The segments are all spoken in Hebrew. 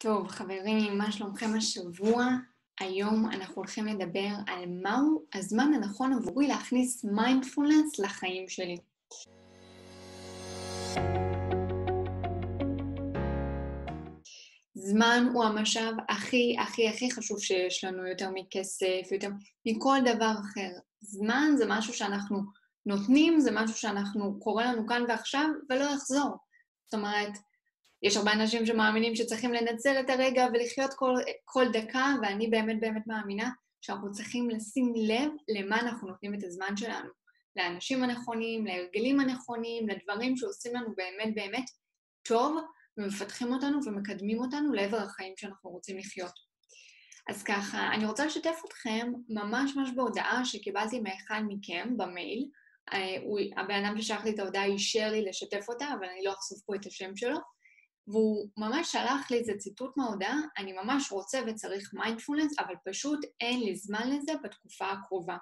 טוב, חברים, מה שלומכם השבוע? היום אנחנו הולכים לדבר על מהו הזמן הנכון עבורי להכניס מיינדפולנס לחיים שלי. זמן הוא המשאב הכי הכי הכי חשוב שיש לנו, יותר מכסף, יותר מכל דבר אחר. זמן זה משהו שאנחנו נותנים, זה משהו שאנחנו, קורה לנו כאן ועכשיו, ולא יחזור. זאת אומרת, יש הרבה אנשים שמאמינים שצריכים לנצל את הרגע ולחיות כל, כל דקה, ואני באמת באמת מאמינה שאנחנו צריכים לשים לב למה אנחנו נותנים את הזמן שלנו. לאנשים הנכונים, להרגלים הנכונים, לדברים שעושים לנו באמת באמת טוב, ומפתחים אותנו ומקדמים אותנו לעבר החיים שאנחנו רוצים לחיות. אז ככה, אני רוצה לשתף אתכם ממש ממש בהודעה שקיבלתי מאחד מכם במייל. אה, הבן אדם ששלח לי את ההודעה אישר לי לשתף אותה, אבל אני לא אחשוף פה את השם שלו. והוא ממש שלח לי איזה ציטוט מההודעה, אני ממש רוצה וצריך מיינדפולנס, אבל פשוט אין לי זמן לזה בתקופה הקרובה.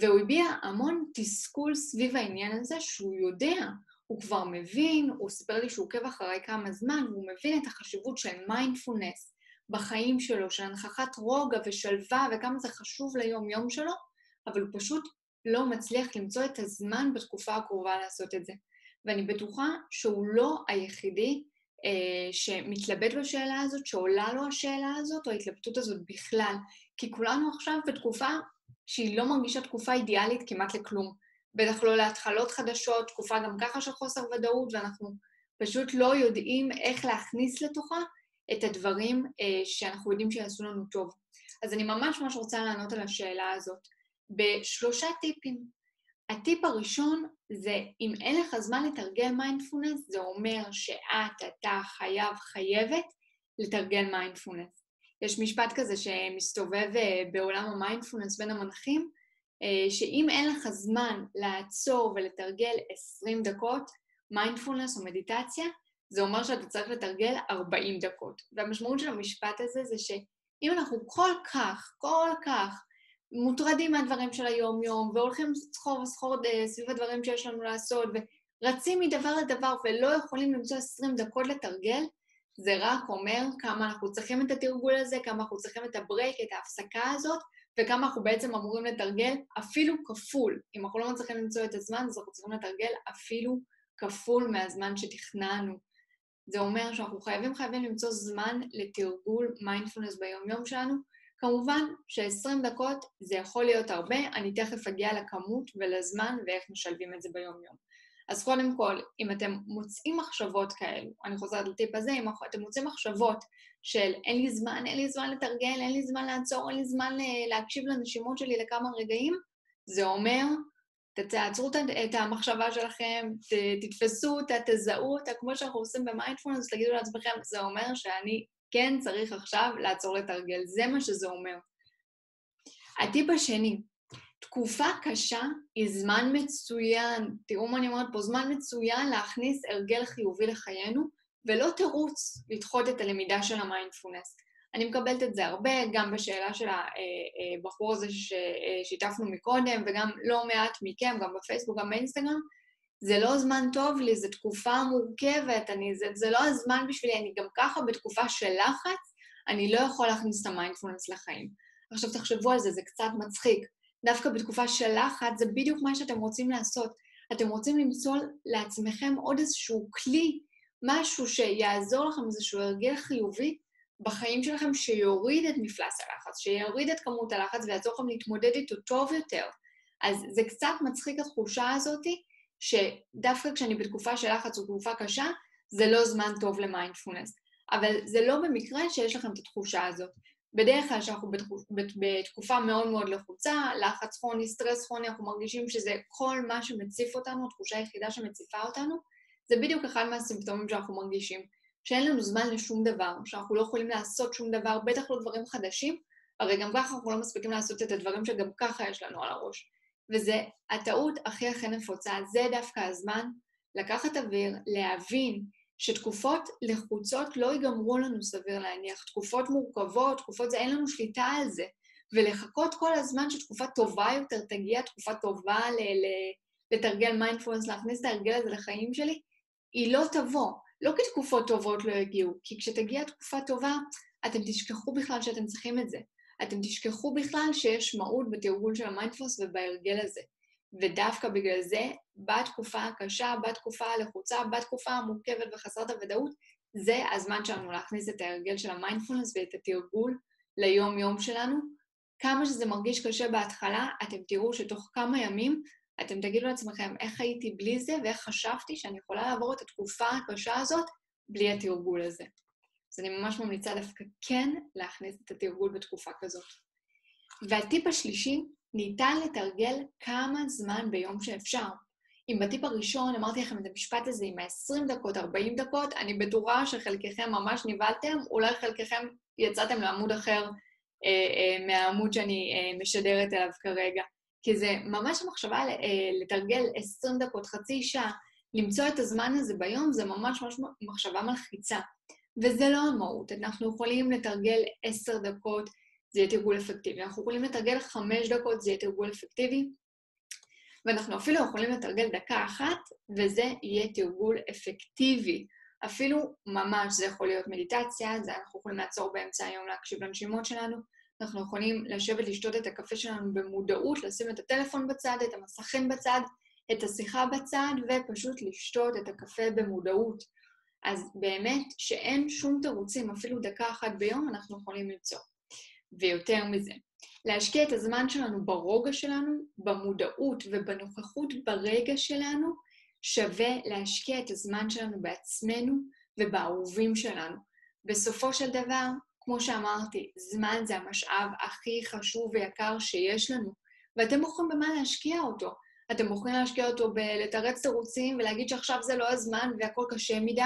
והוא הביע המון תסכול סביב העניין הזה, שהוא יודע, הוא כבר מבין, הוא סיפר לי שהוא עוקב אחרי כמה זמן, והוא מבין את החשיבות של מיינדפולנס בחיים שלו, של הנכחת רוגע ושלווה, וכמה זה חשוב ליום-יום שלו, אבל הוא פשוט לא מצליח למצוא את הזמן בתקופה הקרובה לעשות את זה. ואני בטוחה שהוא לא היחידי שמתלבט בשאלה הזאת, שעולה לו השאלה הזאת, או ההתלבטות הזאת בכלל. כי כולנו עכשיו בתקופה שהיא לא מרגישה תקופה אידיאלית כמעט לכלום. בטח לא להתחלות חדשות, תקופה גם ככה של חוסר ודאות, ואנחנו פשוט לא יודעים איך להכניס לתוכה את הדברים אה, שאנחנו יודעים שיעשו לנו טוב. אז אני ממש ממש רוצה לענות על השאלה הזאת בשלושה טיפים. הטיפ הראשון זה, אם אין לך זמן לתרגל מיינדפולנס, זה אומר שאת, אתה חייב, חייבת לתרגל מיינדפולנס. יש משפט כזה שמסתובב אה, בעולם המיינדפולנס בין המנחים, אה, שאם אין לך זמן לעצור ולתרגל 20 דקות מיינדפולנס או מדיטציה, זה אומר שאתה צריך לתרגל 40 דקות. והמשמעות של המשפט הזה זה שאם אנחנו כל כך, כל כך מוטרדים מהדברים של היום-יום, והולכים סחור וסחור אה, סביב הדברים שיש לנו לעשות, ורצים מדבר לדבר ולא יכולים למצוא 20 דקות לתרגל, זה רק אומר כמה אנחנו צריכים את התרגול הזה, כמה אנחנו צריכים את ה break, את ההפסקה הזאת, וכמה אנחנו בעצם אמורים לתרגל אפילו כפול. אם אנחנו לא מצליחים למצוא את הזמן, אז אנחנו צריכים לתרגל אפילו כפול מהזמן שתכננו. זה אומר שאנחנו חייבים חייבים למצוא זמן לתרגול מיינדפולנס ביום-יום שלנו, כמובן ש-20 דקות זה יכול להיות הרבה, אני תכף אגיע לכמות ולזמן ואיך משלבים את זה ביום-יום. אז קודם כל, אם אתם מוצאים מחשבות כאלו, אני חוזרת לטיפ הזה, אם אתם מוצאים מחשבות של אין לי זמן, אין לי זמן לתרגל, אין לי זמן לעצור, אין לי זמן להקשיב לנשימות שלי לכמה רגעים, זה אומר, תעצרו את המחשבה שלכם, תתפסו אותה, תזהו אותה, כמו שאנחנו עושים במיינדפולנס, תגידו לעצמכם, זה אומר שאני כן צריך עכשיו לעצור לתרגל, זה מה שזה אומר. הטיפ השני, תקופה קשה היא זמן מצוין, תראו מה אני אומרת פה, זמן מצוין להכניס הרגל חיובי לחיינו, ולא תירוץ לדחות את הלמידה של המיינדפולנס. אני מקבלת את זה הרבה, גם בשאלה של הבחור הזה ששיתפנו מקודם, וגם לא מעט מכם, גם בפייסבוק, גם באינסטגרם, זה לא זמן טוב לי, זו תקופה מורכבת, אני, זה, זה לא הזמן בשבילי, אני גם ככה בתקופה של לחץ, אני לא יכול להכניס את המיינדפולנס לחיים. עכשיו תחשבו על זה, זה קצת מצחיק. דווקא בתקופה של לחץ, זה בדיוק מה שאתם רוצים לעשות. אתם רוצים למצוא לעצמכם עוד איזשהו כלי, משהו שיעזור לכם, איזשהו הרגל חיובי בחיים שלכם, שיוריד את מפלס הלחץ, שיוריד את כמות הלחץ ויעזור לכם להתמודד איתו טוב יותר. אז זה קצת מצחיק התחושה הזאתי, שדווקא כשאני בתקופה של לחץ או תקופה קשה, זה לא זמן טוב למיינדפולנס. אבל זה לא במקרה שיש לכם את התחושה הזאת. בדרך כלל כשאנחנו בתקופה מאוד מאוד לחוצה, לחץ כרוני, סטרס כרוני, אנחנו מרגישים שזה כל מה שמציף אותנו, התחושה היחידה שמציפה אותנו, זה בדיוק אחד מהסימפטומים שאנחנו מרגישים. שאין לנו זמן לשום דבר, שאנחנו לא יכולים לעשות שום דבר, בטח לא דברים חדשים, הרי גם ככה אנחנו לא מספיקים לעשות את הדברים שגם ככה יש לנו על הראש. וזה הטעות הכי הכי נפוצה, זה דווקא הזמן לקחת אוויר, להבין שתקופות לחוצות לא ייגמרו לנו, סביר להניח. תקופות מורכבות, תקופות זה, אין לנו שליטה על זה. ולחכות כל הזמן שתקופה טובה יותר תגיע, תקופה טובה ל- ל- לתרגל מיינדפולנס, להכניס את ההרגל הזה לחיים שלי, היא לא תבוא. לא כי תקופות טובות לא יגיעו, כי כשתגיע תקופה טובה, אתם תשכחו בכלל שאתם צריכים את זה. אתם תשכחו בכלל שיש מהות בתרגול של המיינדפלוס ובהרגל הזה. ודווקא בגלל זה, בתקופה הקשה, בתקופה הלחוצה, בתקופה המורכבת וחסרת הוודאות, זה הזמן שלנו להכניס את ההרגל של המיינדפולנס ואת התרגול ליום-יום שלנו. כמה שזה מרגיש קשה בהתחלה, אתם תראו שתוך כמה ימים אתם תגידו לעצמכם איך הייתי בלי זה ואיך חשבתי שאני יכולה לעבור את התקופה הקשה הזאת בלי התרגול הזה. אז אני ממש ממליצה דווקא כן להכניס את התרגול בתקופה כזאת. והטיפ השלישי, ניתן לתרגל כמה זמן ביום שאפשר. אם בטיפ הראשון אמרתי לכם את המשפט הזה עם ה-20 דקות, 40 דקות, אני בטוחה שחלקכם ממש נבהלתם, אולי חלקכם יצאתם לעמוד אחר אה, אה, מהעמוד שאני אה, משדרת אליו כרגע. כי זה ממש מחשבה אה, לתרגל 20 דקות, חצי שעה, למצוא את הזמן הזה ביום, זה ממש ממש מחשבה מלחיצה. וזה לא המהות, אנחנו יכולים לתרגל 10 דקות, זה יהיה תרגול אפקטיבי. אנחנו יכולים לתרגל 5 דקות, זה יהיה תרגול אפקטיבי. ואנחנו אפילו יכולים לתרגל דקה אחת, וזה יהיה תרגול אפקטיבי. אפילו ממש, זה יכול להיות מדיטציה, זה אנחנו יכולים לעצור באמצע היום להקשיב לנשימות שלנו, אנחנו יכולים לשבת לשתות את הקפה שלנו במודעות, לשים את הטלפון בצד, את המסכים בצד, את השיחה בצד, ופשוט לשתות את הקפה במודעות. אז באמת שאין שום תירוצים, אפילו דקה אחת ביום אנחנו יכולים למצוא. ויותר מזה, להשקיע את הזמן שלנו ברוגע שלנו, במודעות ובנוכחות ברגע שלנו, שווה להשקיע את הזמן שלנו בעצמנו ובאהובים שלנו. בסופו של דבר, כמו שאמרתי, זמן זה המשאב הכי חשוב ויקר שיש לנו, ואתם בוחרים במה להשקיע אותו. אתם בוחרים להשקיע אותו בלתרץ תירוצים ולהגיד שעכשיו זה לא הזמן והכל קשה מדי,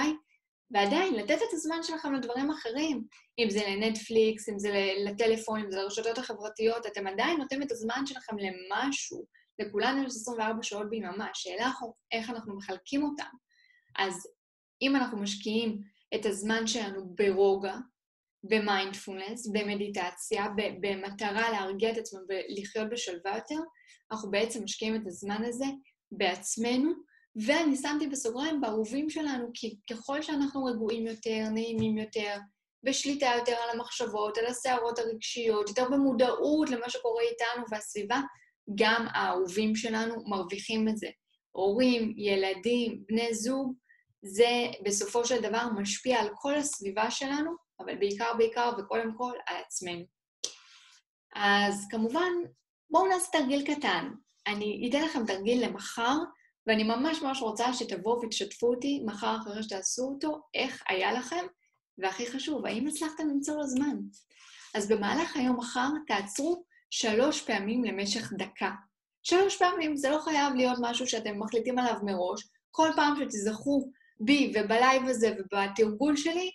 ועדיין, לתת את הזמן שלכם לדברים אחרים, אם זה לנטפליקס, אם זה לטלפון, אם זה לרשתות החברתיות, אתם עדיין נותנים את הזמן שלכם למשהו. לכולנו יש 24 שעות ביממה, השאלה איך אנחנו מחלקים אותם. אז אם אנחנו משקיעים את הזמן שלנו ברוגע, במיינדפולנס, במדיטציה, במטרה להרגיע את עצמנו ולחיות בשלווה יותר, אנחנו בעצם משקיעים את הזמן הזה בעצמנו, ואני שמתי בסוגריים באהובים שלנו, כי ככל שאנחנו רגועים יותר, נעימים יותר, בשליטה יותר על המחשבות, על הסערות הרגשיות, יותר במודעות למה שקורה איתנו והסביבה, גם האהובים שלנו מרוויחים את זה. הורים, ילדים, בני זוג, זה בסופו של דבר משפיע על כל הסביבה שלנו, אבל בעיקר, בעיקר וקודם כל על עצמנו. אז כמובן, בואו נעשה תרגיל קטן. אני אתן לכם תרגיל למחר, ואני ממש ממש רוצה שתבואו ותשתפו אותי מחר אחרי שתעשו אותו, איך היה לכם, והכי חשוב, האם הצלחתם למצוא לו זמן? אז במהלך היום מחר תעצרו שלוש פעמים למשך דקה. שלוש פעמים, זה לא חייב להיות משהו שאתם מחליטים עליו מראש. כל פעם שתזכרו בי וב live הזה ובתרגול שלי,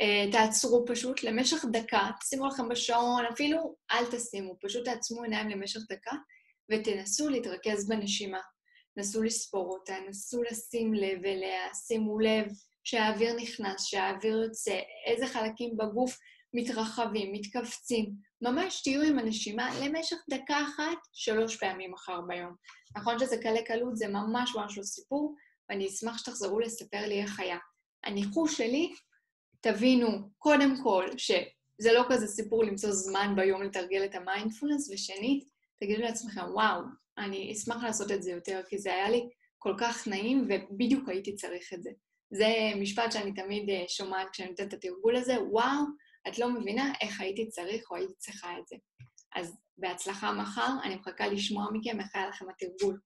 אה, תעצרו פשוט למשך דקה, תשימו לכם בשעון, אפילו אל תשימו, פשוט תעצמו עיניים למשך דקה ותנסו להתרכז בנשימה. נסו לספור אותה, נסו לשים לב אליה, שימו לב שהאוויר נכנס, שהאוויר יוצא, איזה חלקים בגוף מתרחבים, מתכווצים. ממש תהיו עם הנשימה למשך דקה אחת, שלוש פעמים מחר ביום. נכון שזה קלה קלות, זה ממש ממש לא סיפור, ואני אשמח שתחזרו לספר לי איך היה. הניחוש שלי, תבינו, קודם כל, שזה לא כזה סיפור למצוא זמן ביום לתרגל את המיינדפולנס, ושנית, תגידו לעצמכם, וואו, אני אשמח לעשות את זה יותר, כי זה היה לי כל כך נעים, ובדיוק הייתי צריך את זה. זה משפט שאני תמיד אה, שומעת כשאני נותנת את התרגול הזה, וואו, את לא מבינה איך הייתי צריך או הייתי צריכה את זה. אז בהצלחה מחר, אני מחכה לשמוע מכם איך היה לכם התרגול.